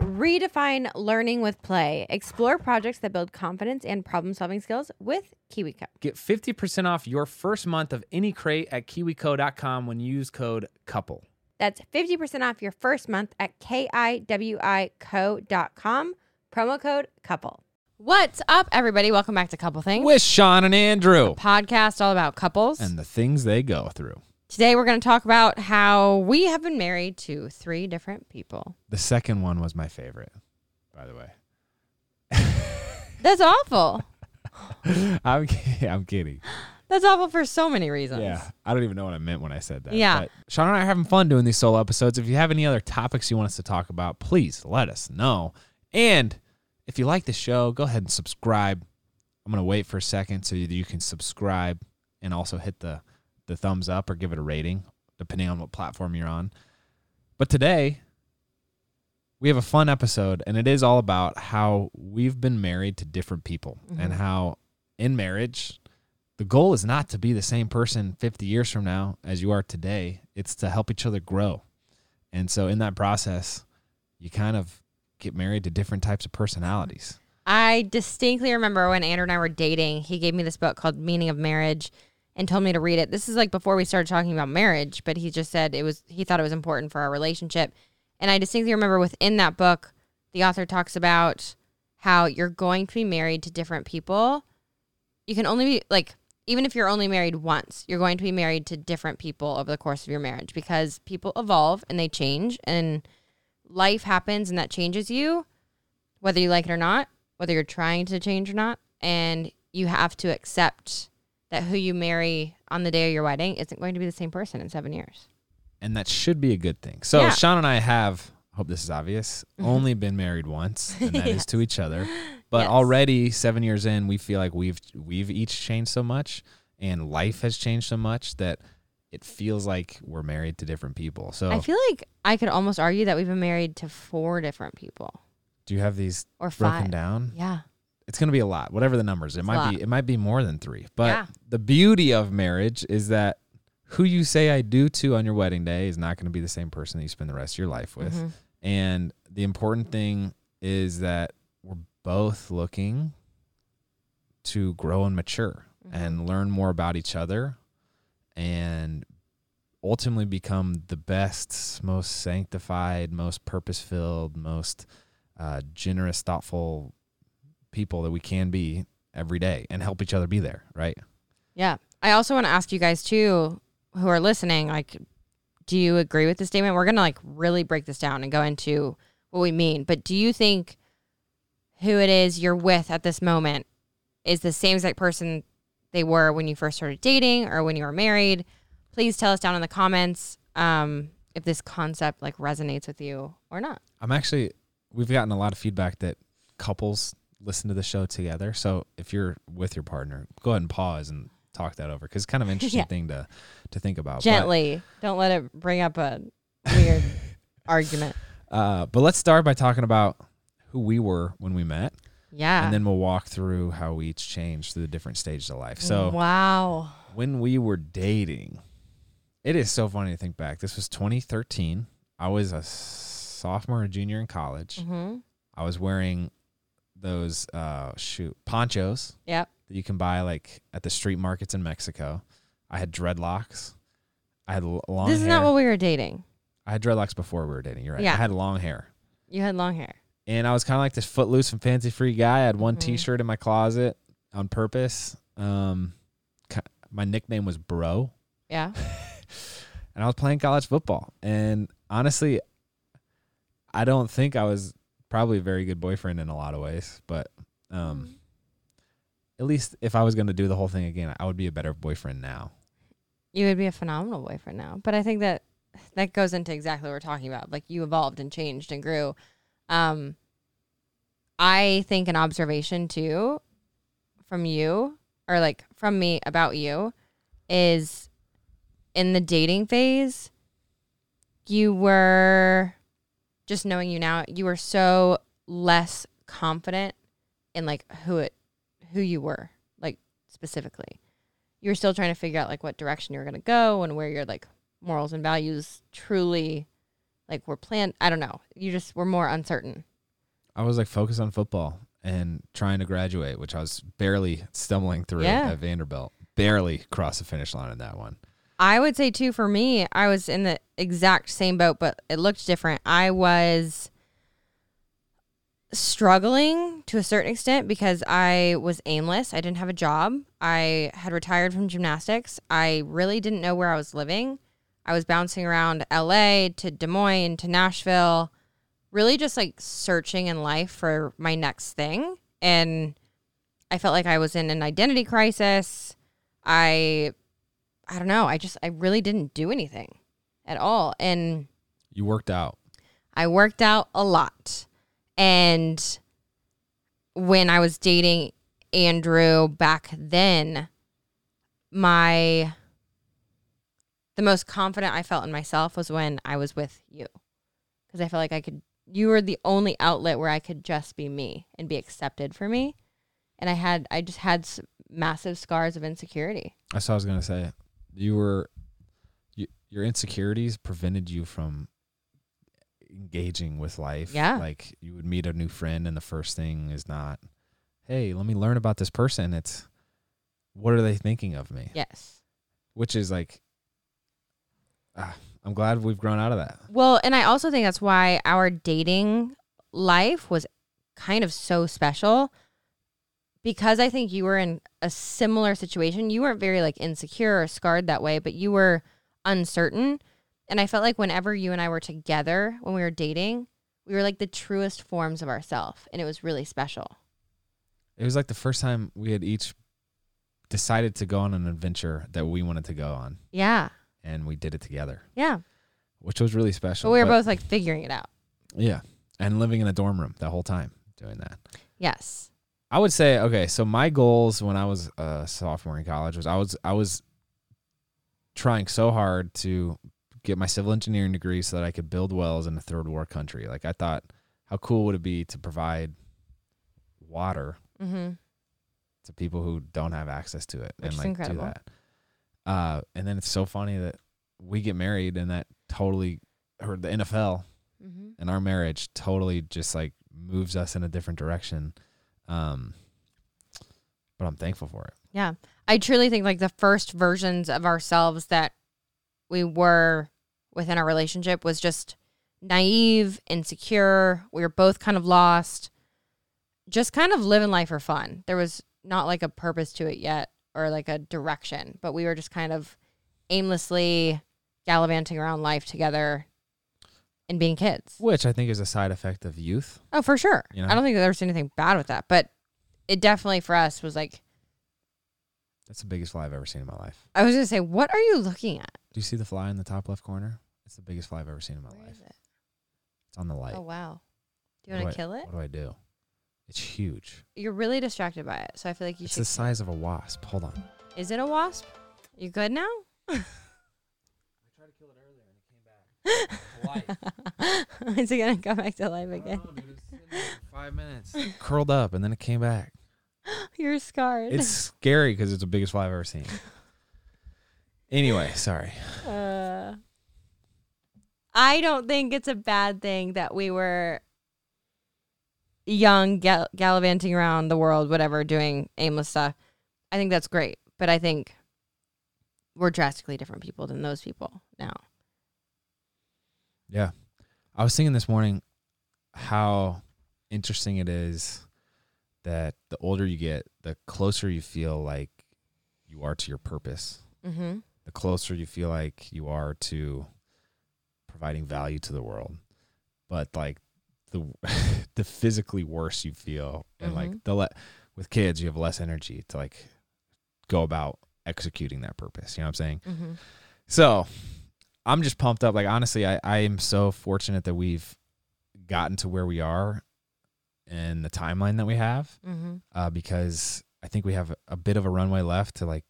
Redefine learning with play. Explore projects that build confidence and problem solving skills with KiwiCo. Get 50% off your first month of any crate at kiwico.com when you use code COUPLE. That's 50% off your first month at kiwico.com. Promo code couple. What's up, everybody? Welcome back to Couple Things, With Shawn and Andrew podcast all about couples. and the things they go through. Today, we're going to talk about how we have been married to three different people. The second one was my favorite, by the way. That's awful. I'm, I'm kidding. That's awful for so many reasons. Yeah, I don't even know what I meant when I said that. Yeah. But Shawn and I are having fun doing these solo episodes. If you have any other topics you want us to talk about, please let us know. And if you like the show, go ahead and subscribe. I'm gonna wait for a second so you can subscribe and also hit the the thumbs up or give it a rating, depending on what platform you're on. But today, we have a fun episode, and it is all about how we've been married to different people mm-hmm. and how in marriage, the goal is not to be the same person 50 years from now as you are today. It's to help each other grow. And so in that process, you kind of get married to different types of personalities. I distinctly remember when Andrew and I were dating, he gave me this book called Meaning of Marriage and told me to read it. This is like before we started talking about marriage, but he just said it was he thought it was important for our relationship. And I distinctly remember within that book, the author talks about how you're going to be married to different people. You can only be like even if you're only married once, you're going to be married to different people over the course of your marriage because people evolve and they change and life happens and that changes you whether you like it or not, whether you're trying to change or not, and you have to accept that who you marry on the day of your wedding isn't going to be the same person in seven years. And that should be a good thing. So Yeah. Shawn and I have, I hope this is obvious, mm-hmm. only been married once, and that is to each other. But Yes. already seven years in, we feel like we've we've each changed so much and life has changed so much that it feels like we're married to different people. So I feel like I could almost argue that we've been married to four different people do you have these or broken five. down? Yeah. It's going to be a lot whatever the numbers it It's might be it might be more than three but Yeah. the beauty of marriage is that who you say i do to on your wedding day is not going to be the same person that you spend the rest of your life with Mhm. and the important thing is that we're both looking to grow and mature Mm-hmm. and learn more about each other and ultimately become the best most sanctified most purpose-filled most uh, generous thoughtful people that we can be every day and help each other be there right Yeah. I also want to ask you guys too, who are listening, like, do you agree with the statement? We're gonna like really break this down and go into what we mean. But do you think who it is you're with at this moment is the same exact person they were when you first started dating or when you were married? Please tell us down in the comments um, if this concept like resonates with you or not. i'm actually we've gotten a lot of feedback that couples listen to the show together. So if you're with your partner, go ahead and pause and talk that over because it's kind of an interesting Yeah. thing to to think about. But- Gently. Don't let it bring up a weird argument. Uh, but let's start by talking about who we were when we met, Yeah. and then we'll walk through how we each changed through the different stages of life. So wow. when we were dating, it is so funny to think back. This was 2013. I was a sophomore or junior in college. hmm I was wearing those uh, shoot ponchos Yep. that you can buy like at the street markets in Mexico. I had dreadlocks. I had l- long This is hair. not what we were dating. I had dreadlocks before we were dating. You're right. Yeah. I had long hair. You had long hair. and I was kind of like this footloose and fancy free guy. I had one Mhm. T-shirt in my closet on purpose. Um, my nickname was Bro, Yeah. and I was playing college football. And honestly, I don't think I was probably a very good boyfriend in a lot of ways, but um, at least if I was going to do the whole thing again, I would be a better boyfriend now. You would be a phenomenal boyfriend now. But I think that that goes into exactly what we're talking about. Like you evolved and changed and grew. Um I think an observation too from you or like from me about you is in the dating phase you were just knowing you now you were so less confident in like who it who you were like specifically you were still trying to figure out like what direction you were going to go and where your like morals and values truly like were planned i don't know you just were more uncertain I was like focused on football and trying to graduate, which I was barely stumbling through Yeah. at Vanderbilt. Barely crossed the finish line in that one. I would say too for me, I was in the exact same boat, but it looked different. I was struggling to a certain extent because I was aimless. I didn't have a job. I had retired from gymnastics. I really didn't know where I was living. I was bouncing around LA to Des Moines to Nashville, really just like searching in life for my next thing. And I felt like I was in an identity crisis. I I don't know. I just I really didn't do anything at all. And You worked out. I worked out a lot. And when I was dating Andrew back then, my the most confident I felt in myself was when I was with you. Cuz I felt like I could you were the only outlet where I could just be me and be accepted for me. And I had I just had massive scars of insecurity. That's what I was gonna say. You were, you, your insecurities prevented you from engaging with life. Yeah. like you would meet a new friend, and the first thing is not, "Hey, let me learn about this person." It's, "What are they thinking of me?" Yes. Which is like, ah, I'm glad we've grown out of that. Well, and I also think that's why our dating life was kind of so special because I think you were in a similar situation. You weren't very like insecure or scarred that way, but you were uncertain. And I felt like whenever you and I were together when we were dating, we were like the truest forms of ourselves. And it was really special. It was like the first time we had each decided to go on an adventure that we wanted to go on, Yeah. and we did it together, Yeah. which was really special. But we were But- both like figuring it out. Yeah. And living in a dorm room the whole time doing that. Yes. I would say okay, so my goals when I was a sophomore in college was I was I was trying so hard to get my civil engineering degree so that I could build wells in a third world country. Like I thought how cool would it be to provide water Mm-hmm. to people who don't have access to it Which and like incredible. do that. Uh and then it's so funny that we get married and that totally or the NFL Mm-hmm. and our marriage totally just like moves us in a different direction. Um, but I'm thankful for it. Yeah. I truly think like the first versions of ourselves that we were within our relationship was just naive, insecure. We were both kind of lost, just kind of living life for fun. There was not like a purpose to it yet or like a direction, but we were just kind of aimlessly gallivanting around life together and being kids. Which I think is a side effect of youth. Oh, for sure. You know? I don't think there was anything bad with that, but it definitely for us was like, That's the biggest fly I've ever seen in my life. I was to say, what are you looking at? Do you see the fly in the top left corner? It's the biggest fly I've ever seen in my Where life. it? It's on the light. Oh wow. Do you want to kill it? What do I do? It's huge. You're really distracted by it, so I feel like you It's should. the size of a wasp. Hold on. Is it a wasp? You good now? Is it gonna come back to life again? Five minutes. Curled up and then it came back. You're scarred. It's scary because it's the biggest fly I've ever seen. Anyway, sorry. Uh, I don't think it's a bad thing that we were young, gal- gallivanting around the world, whatever, doing aimless stuff. I think that's great, but I think we're drastically different people than those people now. Yeah. I was thinking this morning how interesting it is that the older you get, the closer you feel like you are to your purpose. Mm-hmm. The closer you feel like you are to providing value to the world. But like the the physically worse you feel and like Mhm. the le- with kids you have less energy to like go about executing that purpose. You know what I'm saying? Mm-hmm. So I'm just pumped up. Like honestly, I, I am so fortunate that we've gotten to where we are and the timeline that we have. Mm-hmm. Uh, because I think we have a bit of a runway left to like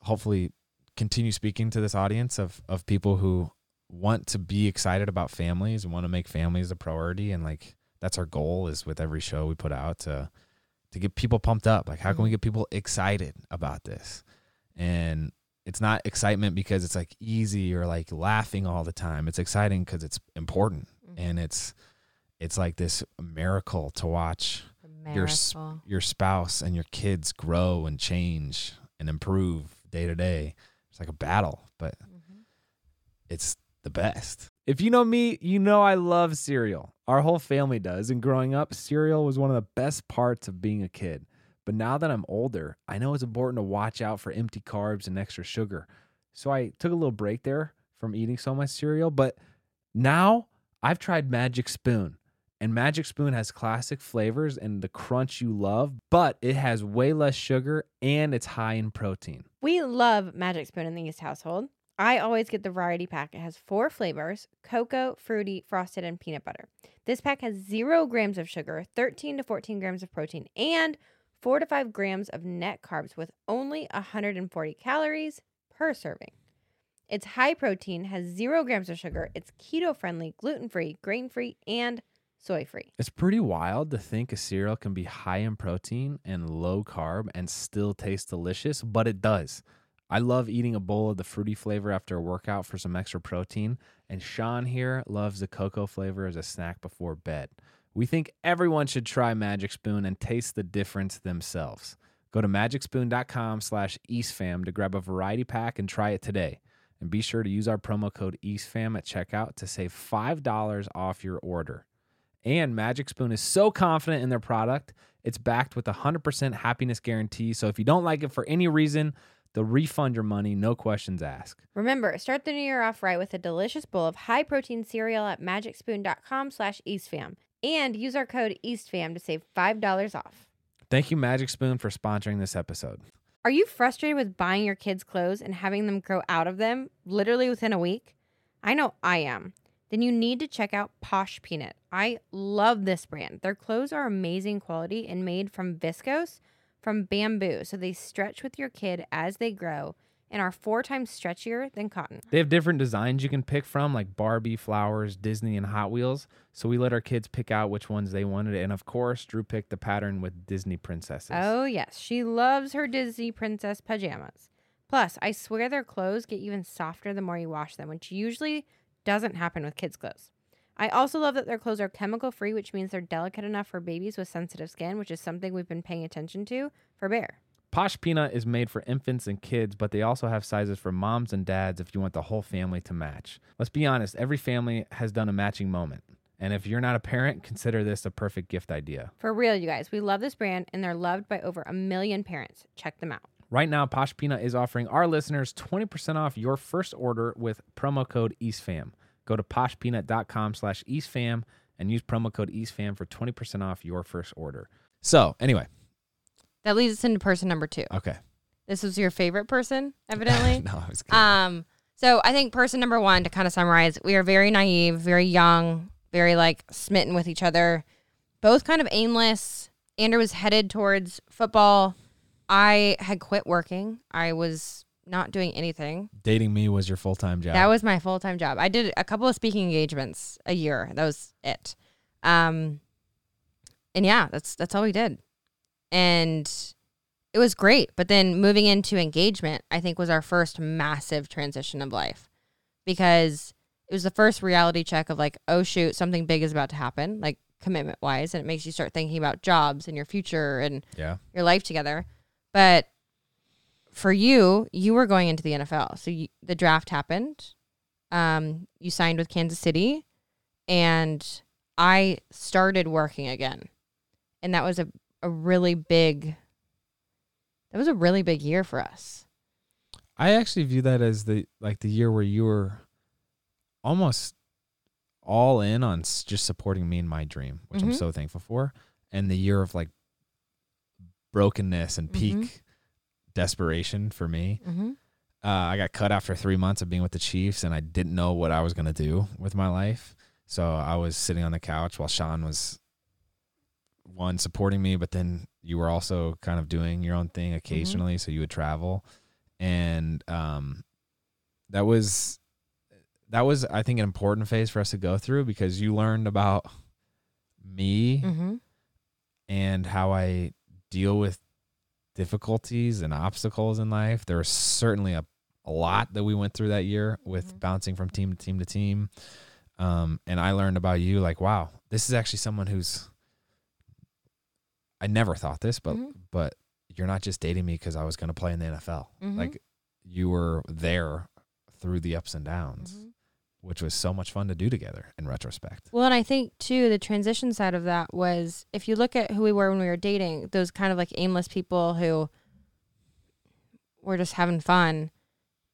hopefully continue speaking to this audience of of people who want to be excited about families and want to make families a priority and like that's our goal is with every show we put out to to get people pumped up like how can we get people excited about this and it's not excitement because it's like easy or like laughing all the time it's exciting because it's important and it's it's like this miracle to watch your Miracle. your spouse and your kids grow and change and improve day to day. It's like a battle, but Mhm. it's the best. If you know me, you know I love cereal. Our whole family does. And growing up, cereal was one of the best parts of being a kid. But now that I'm older, I know it's important to watch out for empty carbs and extra sugar. So I took a little break there from eating so much cereal. But now I've tried Magic Spoon. And Magic Spoon has classic flavors and the crunch you love, but it has way less sugar and it's high in protein. We love Magic Spoon in the East household. I always get the variety pack. It has four flavors cocoa, fruity, frosted, and peanut butter. This pack has zero grams of sugar, 13 to 14 grams of protein, and four to five grams of net carbs with only 140 calories per serving. It's high protein, has zero grams of sugar, it's keto friendly, gluten free, grain free, and soy free. It's pretty wild to think a cereal can be high in protein and low carb and still taste delicious, but it does. I love eating a bowl of the fruity flavor after a workout for some extra protein, and Shawn here loves the cocoa flavor as a snack before bed. We think everyone should try Magic Spoon and taste the difference themselves. Go to magicspoon.com slash eastfam to grab a variety pack and try it today. And be sure to use our promo code EastFam at checkout to save $5 off your order. And Magic Spoon is so confident in their product, it's backed with a 100% happiness guarantee. So if you don't like it for any reason, they'll refund your money, no questions asked. Remember, start the new year off right with a delicious bowl of high protein cereal at magicspoon.com slash eastfam and use our code eastfam to save $5 off. Thank you, Magic Spoon, for sponsoring this episode. Are you frustrated with buying your kids clothes and having them grow out of them literally within a week? I know I am. Then you need to check out Posh Peanut. I love this brand. Their clothes are amazing quality and made from viscose from bamboo, so they stretch with your kid as they grow and are four times stretchier than cotton. They have different designs you can pick from, like Barbie, Flowers, Disney, and Hot Wheels. So we let our kids pick out which ones they wanted. And of course, Drew picked the pattern with Disney princesses. Oh, yes. She loves her Disney princess pajamas. Plus, I swear their clothes get even softer the more you wash them, which usually doesn't happen with kids' clothes. I also love that their clothes are chemical free, which means they're delicate enough for babies with sensitive skin, which is something we've been paying attention to for Bear. Posh Peanut is made for infants and kids, but they also have sizes for moms and dads if you want the whole family to match. Let's be honest, every family has done a matching moment. And if you're not a parent, consider this a perfect gift idea. For real, you guys, we love this brand and they're loved by over a million parents. Check them out. Right now, Posh Peanut is offering our listeners 20% off your first order with promo code EastFam. Go to poshpeanut.com slash EastFam and use promo code EastFam for 20% off your first order. So, anyway, That leads us into person number two. okay. This was your favorite person, evidently. no, I was kidding. Um, so I think person number one to kind of summarize, we are very naive, very young, very like smitten with each other, both kind of aimless. Andrew was headed towards football. I had quit working. I was not doing anything. Dating me was your full time job. That was my full time job. I did a couple of speaking engagements a year. That was it. Um, and yeah, that's that's all we did, and it was great. But then moving into engagement, I think was our first massive transition of life, because it was the first reality check of like, oh shoot, something big is about to happen, like commitment wise, and it makes you start thinking about jobs and your future and yeah. your life together. But for you, you were going into the NFL. So you, the draft happened. Um, you signed with Kansas City, and I started working again. And that was a, a really big that was a really big year for us. I actually view that as the like the year where you were almost all in on just supporting me in my dream, which I'm Mhm. so thankful for, and the year of like brokenness and peak Mhm. desperation for me. Mm-hmm. Uh, I got cut after three months of being with the Chiefs, and I didn't know what I was gonna do with my life. So I was sitting on the couch while Shawn was one supporting me, but then you were also kind of doing your own thing occasionally. So you would travel, and um, that was that was I think an important phase for us to go through because you learned about me Mm-hmm. and how I deal with difficulties and obstacles in life. There was certainly a, a lot that we went through that year with Mhm. bouncing from team to team to team. Um, and I learned about you like, wow, this is actually someone who's, I never thought this, but, Mhm. but you're not just dating me because I was going to play in the NFL. Mhm. Like you were there through the ups and downs, Mm-hmm. which was so much fun to do together in retrospect. Well, and I think too the transition side of that was if you look at who we were when we were dating, those kind of like aimless people who were just having fun,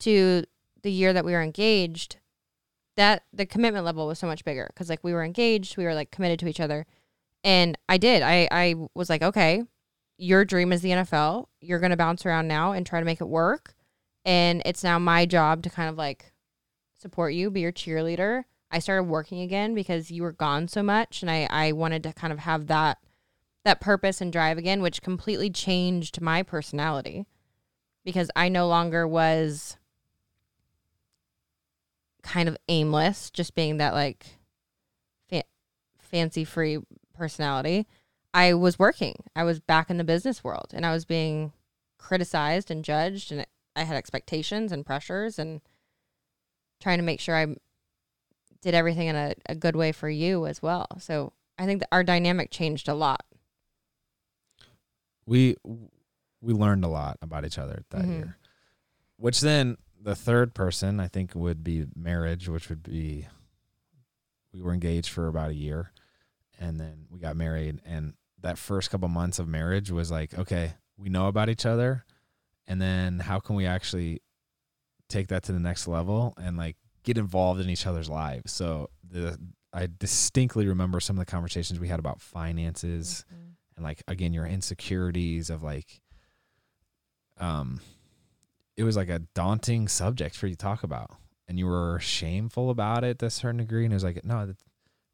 to the year that we were engaged, that the commitment level was so much bigger because like we were engaged, we were like committed to each other, and I did. I I was like, okay, your dream is the NFL. You're gonna bounce around now and try to make it work, and it's now my job to kind of like support you, be your cheerleader. I started working again because you were gone so much and I, I wanted to kind of have that that purpose and drive again, which completely changed my personality because I no longer was kind of aimless, just being that like fa- fancy free personality. I was working. I was back in the business world and I was being criticized and judged and I had expectations and pressures and trying to make sure I did everything in a, a good way for you as well. So I think that our dynamic changed a lot. we we learned a lot about each other that Mhm. year. Which then the third person I think would be marriage, which would be we were engaged for about a year and then we got married and that first couple months of marriage was like, okay, we know about each other and then how can we actually take that to the next level and like get involved in each other's lives. So the I distinctly remember some of the conversations we had about finances and like again your insecurities of like um it was like a daunting subject for you to talk about and you were shameful about it to a certain degree and it was like no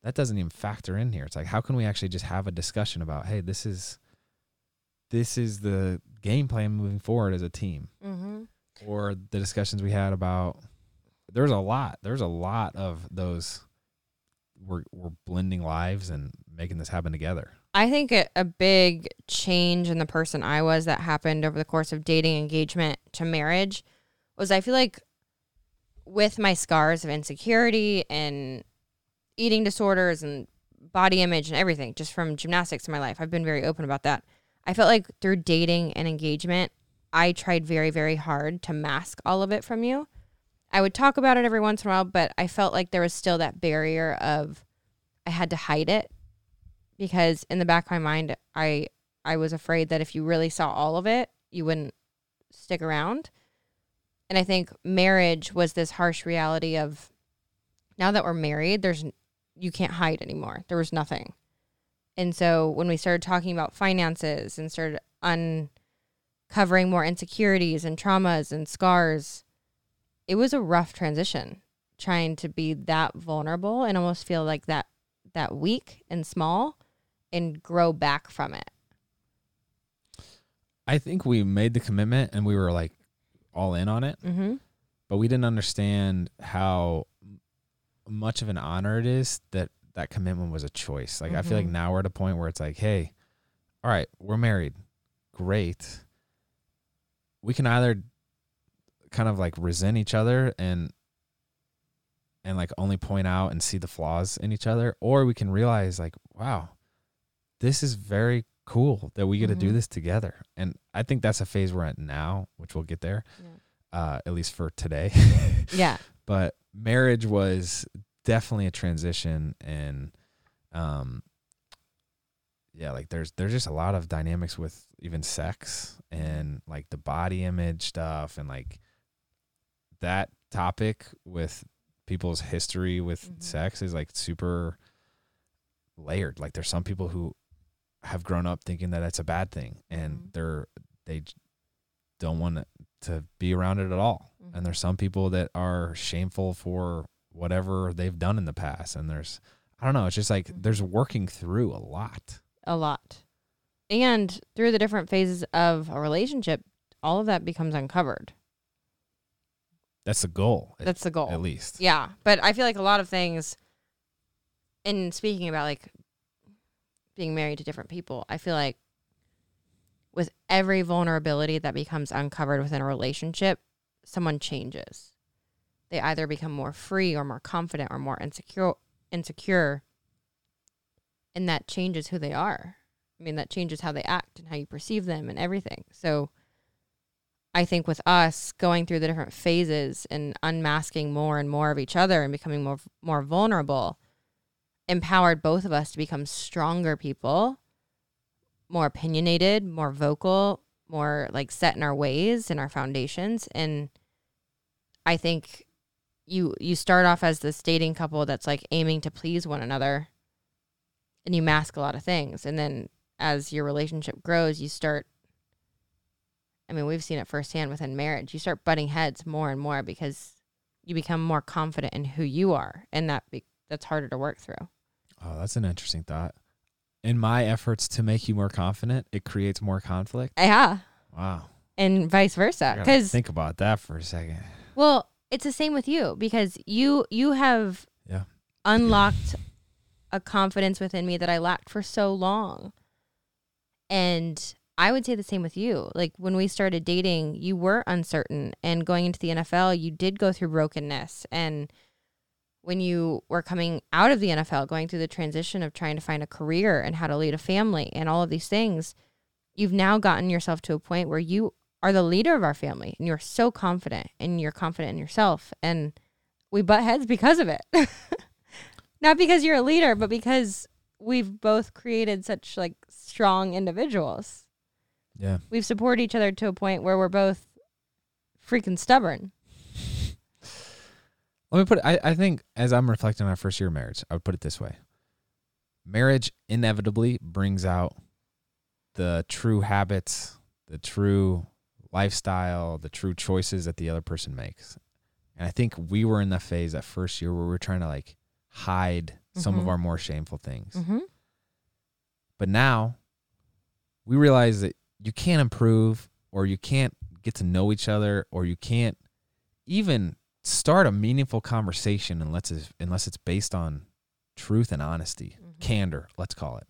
that, doesn't even factor in here. It's like how can we actually just have a discussion about hey this is this is the game plan moving forward as a team? Mm-hmm. or the discussions we had about there's a lot there's a lot of those we're we're blending lives and making this happen together. I think a, a big change in the person I was that happened over the course of dating, engagement to marriage was I feel like with my scars of insecurity and eating disorders and body image and everything, just from gymnastics in my life, I've been very open about that. I felt like through dating and engagement, I tried very, very hard to mask all of it from you. I would talk about it every once in a while, but I felt like there was still that barrier of I had to hide it because in the back of my mind I I was afraid that if you really saw all of it, you wouldn't stick around. And I think marriage was this harsh reality of now that we're married, there's you can't hide anymore. There was nothing. And so when we started talking about finances and started uncovering more insecurities and traumas and scars, it was a rough transition trying to be that vulnerable and almost feel like that that weak and small and grow back from it? I think we made the commitment and we were like all in on it, Mm-hmm. but we didn't understand how much of an honor it is that that commitment was a choice. Like I feel like Mhm. now we're at a point where it's like, hey, all right, we're married. Great. We can either kind of like resent each other and and like only point out and see the flaws in each other or we can realize like, wow, this is very cool that we get to do Mhm. this together. And I think that's a phase we're at now, which we'll get there. Uh at least for today. Yeah. but marriage was definitely a transition and um yeah like there's there's just a lot of dynamics with even sex and like the body image stuff and like that topic with people's history with Mhm. sex is like super layered like there's some people who have grown up thinking that it's a bad thing and Mhm. they're they don't want to be around it at all Mhm. and there's some people that are shameful for whatever they've done in the past and there's i don't know it's just like Mhm. there's working through a lot a lot. And through the different phases of a relationship, all of that becomes uncovered. that's the goal That's the goal. at least Yeah. But I feel like a lot of things, in speaking about like being married to different people, I feel like with every vulnerability that becomes uncovered within a relationship, someone changes. They either become more free or more confident or more insecure insecure. And that changes who they are. I mean, that changes how they act and how you perceive them and everything. So I think with us going through the different phases and unmasking more and more of each other and becoming more more vulnerable empowered both of us to become stronger people, more opinionated, more vocal, more like set in our ways and our foundations and I think you you start off as this dating couple that's like aiming to please one another and you mask a lot of things and then as your relationship grows you start I mean, we've seen it firsthand within marriage. You start butting heads more and more because you become more confident in who you are, and that be- that's harder to work through. oh that's an interesting thought in my efforts to make you more confident it creates more conflict eh, Yeah, wow and vice versa. Because think about that for a second well, it's the same with you because you you have Yeah. unlocked a confidence within me that I lacked for so long, and I would say the same with you. Like when we started dating, you were uncertain, and going into the NFL, you did go through brokenness. And when you were coming out of the NFL, going through the transition of trying to find a career and how to lead a family and all of these things, you've now gotten yourself to a point where you are the leader of our family and you're so confident and you're confident in yourself. And we butt heads because of it. Not because you're a leader, but because we've both created such like strong individuals yeah we've supported each other to a point where we're both freaking stubborn. Let me put it, I, I think as I'm reflecting on our first year of marriage, I would put it this way. Marriage inevitably brings out the true habits, the true lifestyle, the true choices that the other person makes. And I think we were in that phase that first year where we were trying to like hide some of Mhm. our more shameful things. Mm-hmm. But now we realize that you can't improve or you can't get to know each other or you can't even start a meaningful conversation unless it's, unless it's based on truth and honesty, Mhm. candor, let's call it.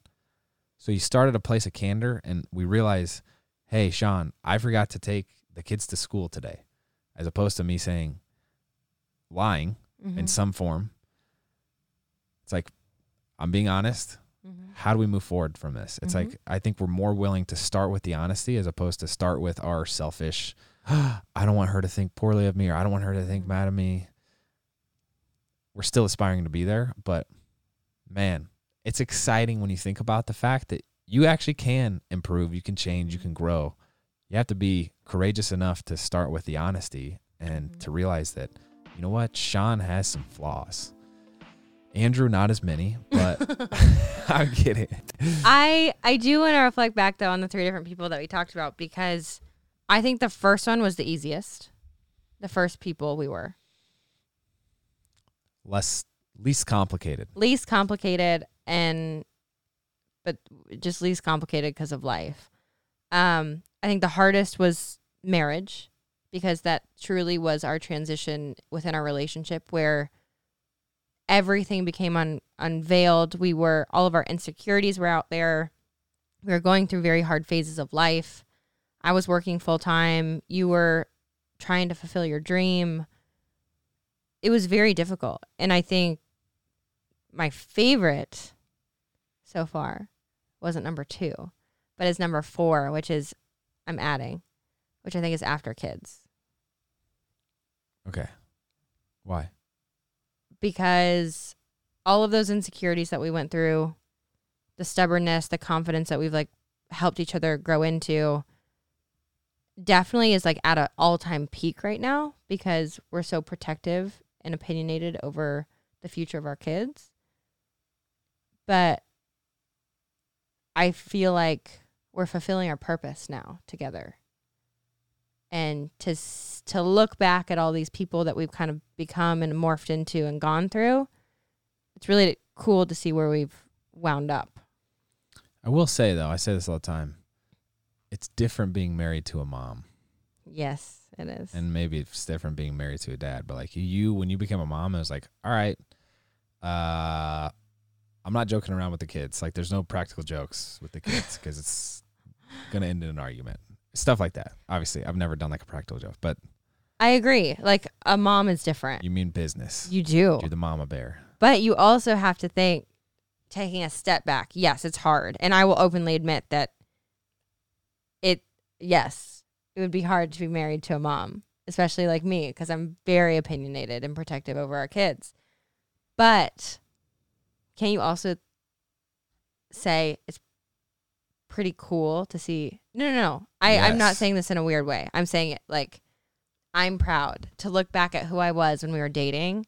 So you start at a place of candor and we realize, hey, Shawn, I forgot to take the kids to school today, as opposed to me saying, lying Mm-hmm. in some form. It's like, I'm being honest Mm-hmm. how do we move forward from this? It's like I think we're more willing to start with the honesty as opposed to start with our selfish. I don't want her to think poorly of me, or I don't want her to think mad of me. We're still aspiring to be there, but man, it's exciting when you think about the fact that you actually can improve, you can change, you can grow. You have to be courageous enough to start with the honesty and Mhm. to realize that, you know what, Shawn has some flaws. Andrew, not as many, but I get it. I I do want to reflect back though on the three different people that we talked about because I think the first one was the easiest. The first people we were Less, least complicated. least complicated and but just least complicated because of life. Um, I think the hardest was marriage because that truly was our transition within our relationship where everything became un- unveiled. We were all of our insecurities were out there. We were going through very hard phases of life. I was working full time. You were trying to fulfill your dream. It was very difficult. And I think my favorite so far wasn't number two, but is number four, which is I'm adding, which I think is after kids. Okay. Why? Because all of those insecurities that we went through, the stubbornness, the confidence that we've like helped each other grow into, definitely is like at an all time peak right now because we're so protective and opinionated over the future of our kids. But I feel like we're fulfilling our purpose now together. And to to look back at all these people that we've kind of become and morphed into and gone through, it's really cool to see where we've wound up. I will say though, I say this all the time. It's different being married to a mom, Yes, it is. and maybe it's different being married to a dad. But like you, when you became a mom, it was like, all right, uh, I'm not joking around with the kids. Like, there's no practical jokes with the kids because it's gonna end in an argument. Stuff like that. Obviously, I've never done like a practical joke, but I agree. Like a mom is different. you mean business. You do. You're the mama bear. But you also have to think taking a step back. Yes, it's hard. And I will openly admit that yes, it would be hard to be married to a mom, especially like me, because I'm very opinionated and protective over our kids. But can you also say it's pretty cool to see? No, no, no. I, I'm not saying this in a weird way. I'm saying it like I'm proud to look back at who I was when we were dating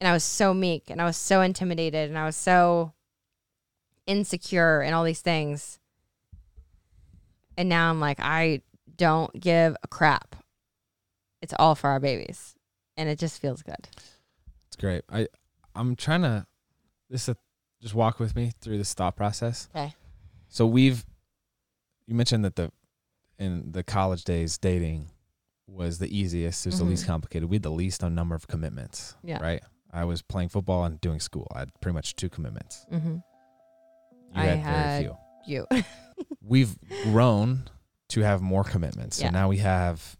and I was so meek and I was so intimidated and I was so insecure and all these things. And now I'm like, I don't give a crap. It's all for our babies. And it just feels good. It's great. I I'm trying to this is just walk with me through this thought process. Okay. So we've you mentioned that the in the college days dating was the easiest, it was the least complicated. We had the least number of commitments. Yeah. Right? I was playing football and doing school. I had pretty much two commitments. Mm-hmm. You I had, had- very few. You. We've grown to have more commitments. So Yeah. now we have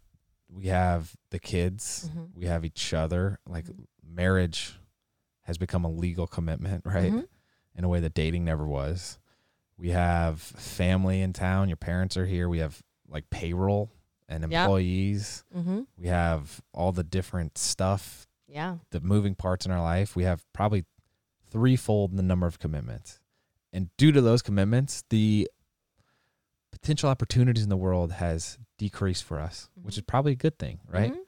we have the kids, Mhm. we have each other. Like Mhm. marriage has become a legal commitment, right? Mhm. in a way that dating never was. We have family in town. Your parents are here. We have like payroll and employees. Mm-hmm. We have all the different stuff, Yeah. the moving parts in our life. We have probably threefold the number of commitments. And due to those commitments, the potential opportunities in the world has decreased for us, which is probably a good thing, right? Mhm.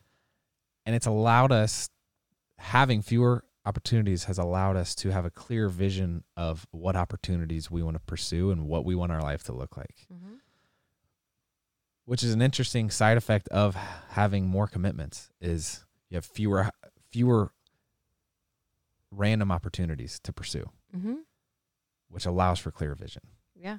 and it's allowed us having fewer opportunities has allowed us to have a clear vision of what opportunities we want to pursue and what we want our life to look like Mhm. which is an interesting side effect of having more commitments is you have fewer fewer random opportunities to pursue Mhm. which allows for clear vision Yeah.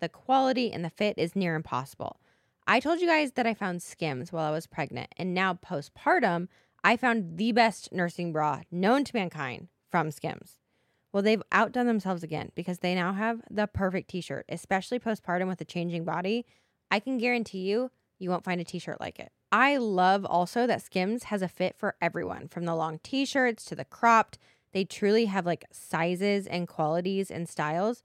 the quality and the fit is near impossible. I told you guys that I found Skims while I was pregnant, and now postpartum, I found the best nursing bra known to mankind from Skims. Well, they've outdone themselves again because they now have the perfect t shirt, especially postpartum with a changing body. I can guarantee you, you won't find a t shirt like it. I love also that Skims has a fit for everyone from the long t shirts to the cropped. They truly have like sizes and qualities and styles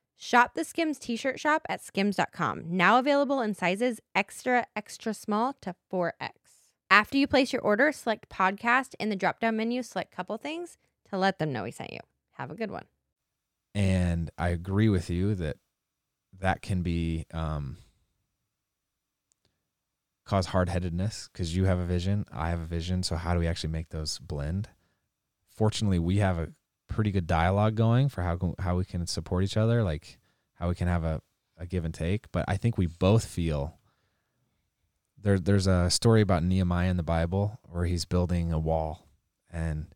Shop the Skims t-shirt shop at skims.com. Now available in sizes extra, extra small to 4X. After you place your order, select podcast in the drop-down menu, select couple things to let them know we sent you. Have a good one. And I agree with you that that can be um, cause hard headedness because you have a vision, I have a vision. So how do we actually make those blend? Fortunately, we have a pretty good dialogue going for how how we can support each other, like how we can have a, a give and take. But I think we both feel there. There's a story about Nehemiah in the Bible where he's building a wall, and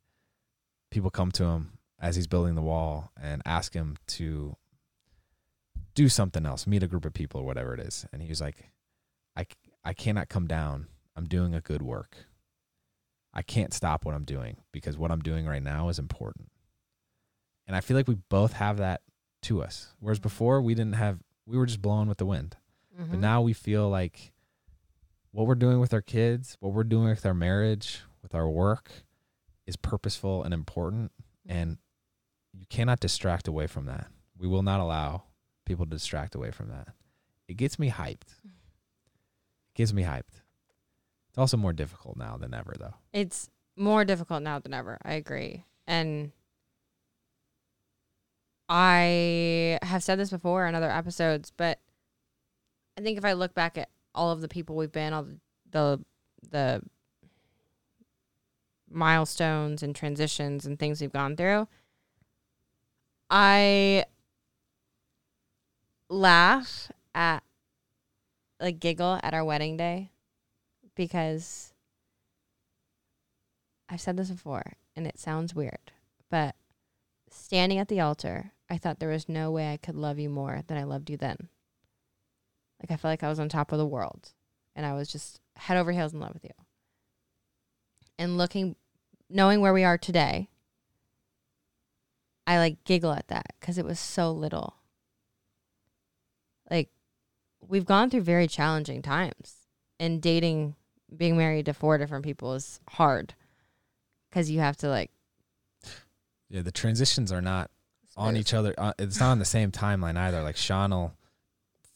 people come to him as he's building the wall and ask him to do something else, meet a group of people or whatever it is. And he was like, I, I cannot come down. I'm doing a good work. I can't stop what I'm doing because what I'm doing right now is important. And I feel like we both have that to us. Whereas before we didn't have we were just blowing with the wind. Mm-hmm. But now we feel like what we're doing with our kids, what we're doing with our marriage, with our work is purposeful and important and you cannot distract away from that. We will not allow people to distract away from that. It gets me hyped. It gets me hyped. It's also more difficult now than ever though. It's more difficult now than ever. I agree. And I have said this before in other episodes, but I think if I look back at all of the people we've been, all the the, the milestones and transitions and things we've gone through, I laugh at like giggle at our wedding day because I've said this before and it sounds weird, but standing at the altar, I thought there was no way I could love you more than I loved you then. Like I felt like I was on top of the world and I was just head over heels in love with you. And looking knowing where we are today, I like giggle at that cuz it was so little. Like we've gone through very challenging times and dating being married to four different people is hard cuz you have to like Yeah, the transitions are not on each other. Uh, it's not on the same timeline either. Like Shawn will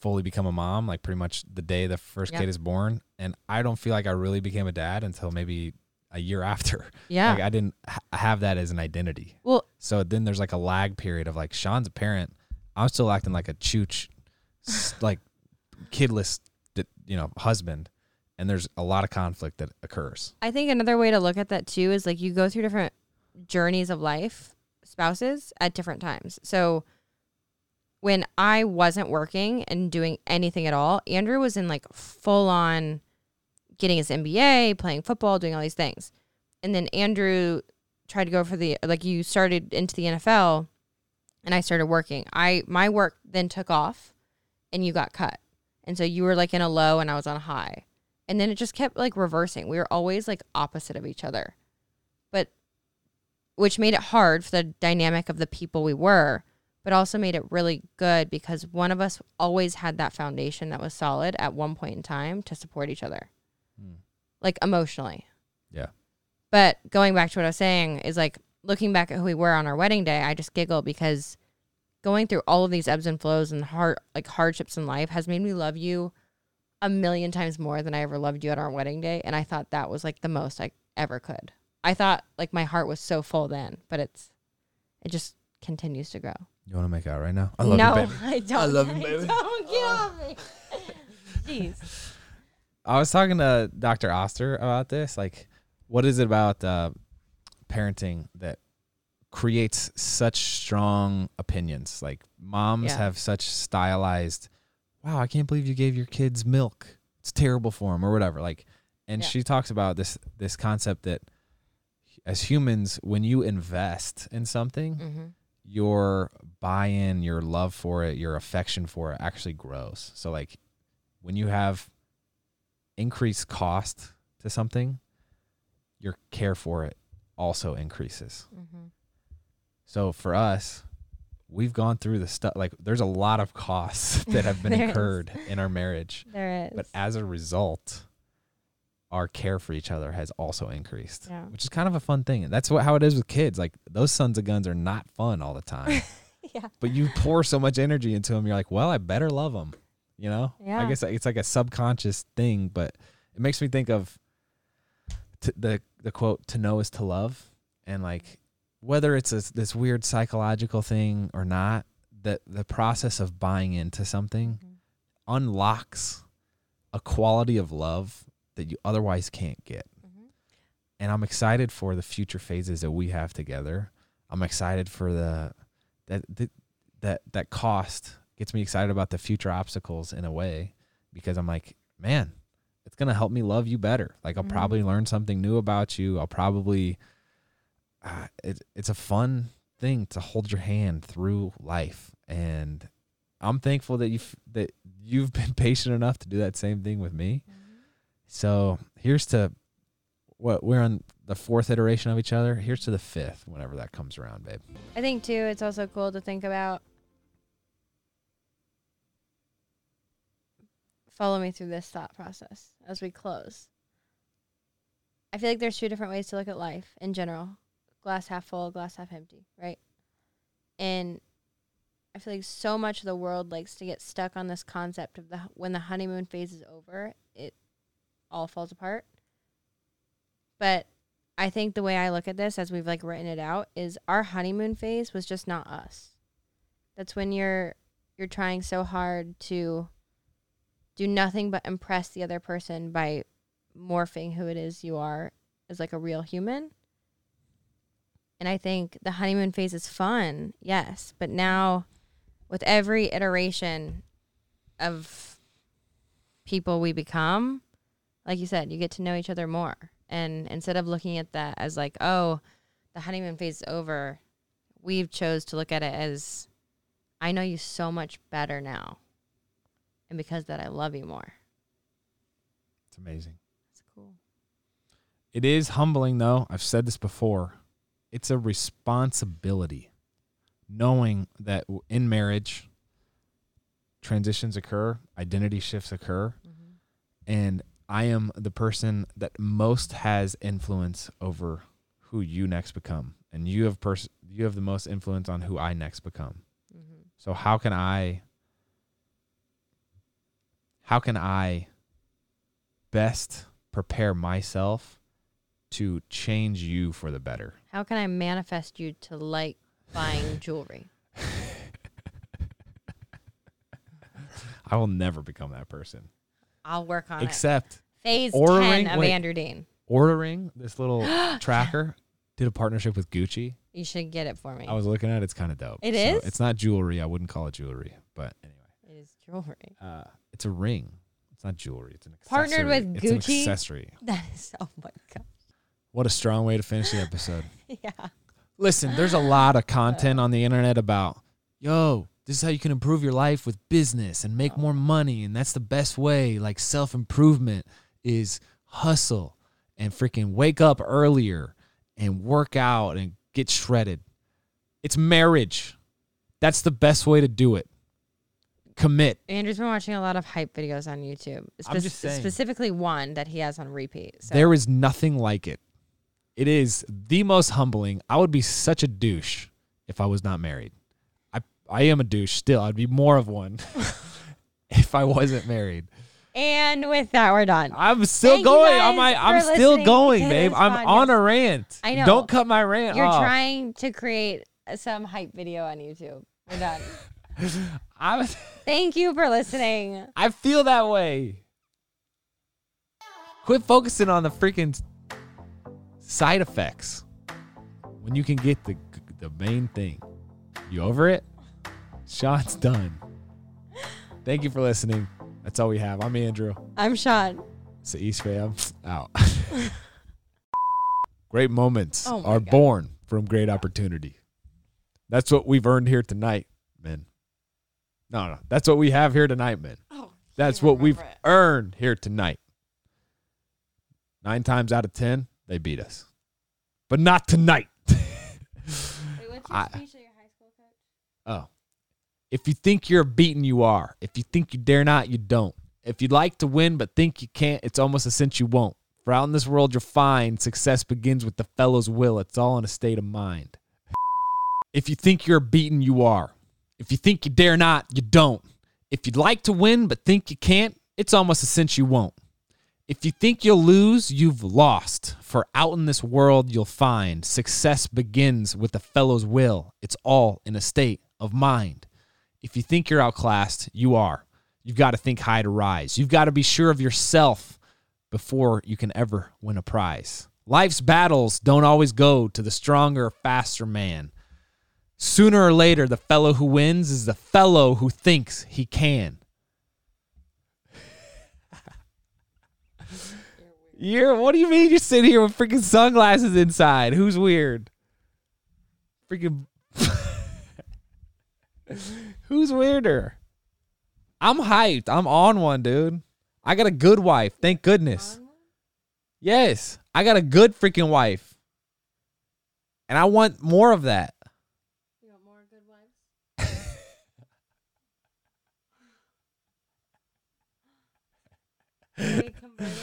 fully become a mom, like pretty much the day the first Yep. kid is born, and I don't feel like I really became a dad until maybe a year after. Yeah. Like I didn't ha- have that as an identity. well, So then there's like a lag period of like Shawn's a parent. I'm still acting like a chooch, s- like kidless, d- you know, husband, and there's a lot of conflict that occurs. I think another way to look at that too is like you go through different journeys of life, spouses at different times. So when I wasn't working and doing anything at all, Andrew was in like full on getting his MBA, playing football, doing all these things. And then Andrew tried to go for the like you started into the NFL and I started working. I my work then took off and you got cut. And so you were like in a low and I was on a high. And then it just kept like reversing. We were always like opposite of each other. But which made it hard for the dynamic of the people we were, but also made it really good because one of us always had that foundation that was solid at one point in time to support each other, Hmm. like emotionally. Yeah. But going back to what I was saying is like looking back at who we were on our wedding day, I just giggle because going through all of these ebbs and flows and hard like hardships in life has made me love you a million times more than I ever loved you at our wedding day. And I thought that was like the most I ever could. I thought like my heart was so full then, but it's it just continues to grow. You want to make out right now? I love no, you, baby. I don't. I love you, baby. Don't get off me. Jeez. I was talking to Dr. Oster about this. Like, what is it about uh, parenting that creates such strong opinions. Like moms Yeah. have such stylized, wow, I can't believe you gave your kids milk. It's terrible for them or whatever. Like, and Yeah. she talks about this this concept that as humans, when you invest in something, Mm-hmm. your buy-in, your love for it, your affection for it actually grows. So like when you have increased cost to something, your care for it also increases. Mm-hmm. So for us, we've gone through the stuff like there's a lot of costs that have been There is. incurred in our marriage. There is. But as a result, our care for each other has also increased. Yeah. Which is kind of a fun thing. And that's what how it is with kids. Like those sons of guns are not fun all the time. yeah. but you pour so much energy into them, you're like, well, I better love them. You know? Yeah. I guess it's like a subconscious thing, but it makes me think of t- the the quote "to know is to love," and like whether it's a, this weird psychological thing or not, that the process of buying into something Mhm. unlocks a quality of love that you otherwise can't get. Mhm. And I'm excited for the future phases that we have together. I'm excited for the that that that, that cost gets me excited about the future obstacles in a way because I'm like, man, it's gonna help me love you better. Like I'll Mhm. probably learn something new about you. I'll probably uh, it, it's a fun thing to hold your hand through life and I'm thankful that you that you've been patient enough to do that same thing with me. So here's to what we're on the fourth iteration of each other. Here's to the fifth, whenever that comes around, babe. I think too, it's also cool to think about. Follow me through this thought process as we close. I feel like there's two different ways to look at life in general glass half full, glass half empty, right? And I feel like so much of the world likes to get stuck on this concept of the when the honeymoon phase is over, all falls apart. But I think the way I look at this as we've like written it out is our honeymoon phase was just not us. That's when you're you're trying so hard to do nothing but impress the other person by morphing who it is you are as like a real human. And I think the honeymoon phase is fun, yes, but now with every iteration of people we become, like you said, you get to know each other more. And instead of looking at that as like, oh, the honeymoon phase is over, we've chose to look at it as I know you so much better now. And because of that I love you more. It's amazing. It's cool. It is humbling, though. I've said this before. It's a responsibility knowing that in marriage, transitions occur, identity shifts occur, mm-hmm. and I am the person that most has influence over who you next become, and you have pers- you have the most influence on who I next become. Mm-hmm. So how can I how can I best prepare myself to change you for the better? How can I manifest you to like buying jewelry? I will never become that person. I'll work on it. Except Phase ordering- 10 of wait. Andrew Dean. ordering this little tracker did a partnership with Gucci. You should get it for me. I was looking at it, it's kind of dope. It So is? It's not jewelry. I wouldn't call it jewelry, but anyway. it is jewelry. Uh, it's a ring. It's not jewelry. It's an accessory. Partnered with It's an Gucci? accessory. That is oh my god. What a strong way to finish the episode. Yeah. Listen, there's a lot of content on the internet about, yo, this is how you can improve your life with business and make more money. And that's the best way. Like self improvement is hustle and freaking wake up earlier and work out and get shredded. It's marriage. That's the best way to do it. Commit. Andrew's been watching a lot of hype videos on YouTube. I'm just saying. Specifically one that he has on repeat. So There is nothing like it. It is the most humbling. I would be such a douche if I was not married. I I am a douche still. I'd be more of one if I wasn't married. and with that we're done. I'm still Thank going. I'm like, I'm still going, babe. I'm podcast. on a rant. I know. Don't cut my rant You're off. trying to create some hype video on YouTube. We're done. I'm, Thank you for listening. I feel that way. Quit focusing on the freaking side effects when you can get the the main thing. You over it? Shawn's done. Thank you for listening. That's all we have. I'm Andrew. I'm Shawn. It's the East fam. Out. great moments Oh are God. born from great opportunity. That's what we've earned here tonight, men. No, no. That's what we have here tonight, men. Oh, That's what we've earned here tonight. Nine times out of ten, they beat us. But not tonight. I- Oh. If you think you're beaten, you are. If you think you dare not, you don't. If you'd like to win but think you can't, it's almost a cinch you won't. For out in this world you'll find success begins with the fellow's will. It's all in a state of mind. If you think you're beaten, you are. If you think you dare not, you don't. If you'd like to win but think you can't, it's almost a cinch you won't. If you think you'll lose, you've lost. For out in this world you'll find success begins with the fellow's will. It's all in a state of mind. If you think you're outclassed, you are. You've got to think high to rise. You've got to be sure of yourself before you can ever win a prize. Life's battles don't always go to the stronger faster man. Sooner or later, the fellow who wins is the fellow who thinks he can. You're what do you mean you're sitting here with freaking sunglasses inside? Who's weird? Freaking Who's weirder? I'm hyped. I'm on one, dude. I got a good wife. Thank goodness. Yes, I got a good freaking wife. And I want more of that. You want more good wives? Are we converting?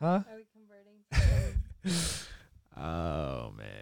Huh? Are we converting? Oh man.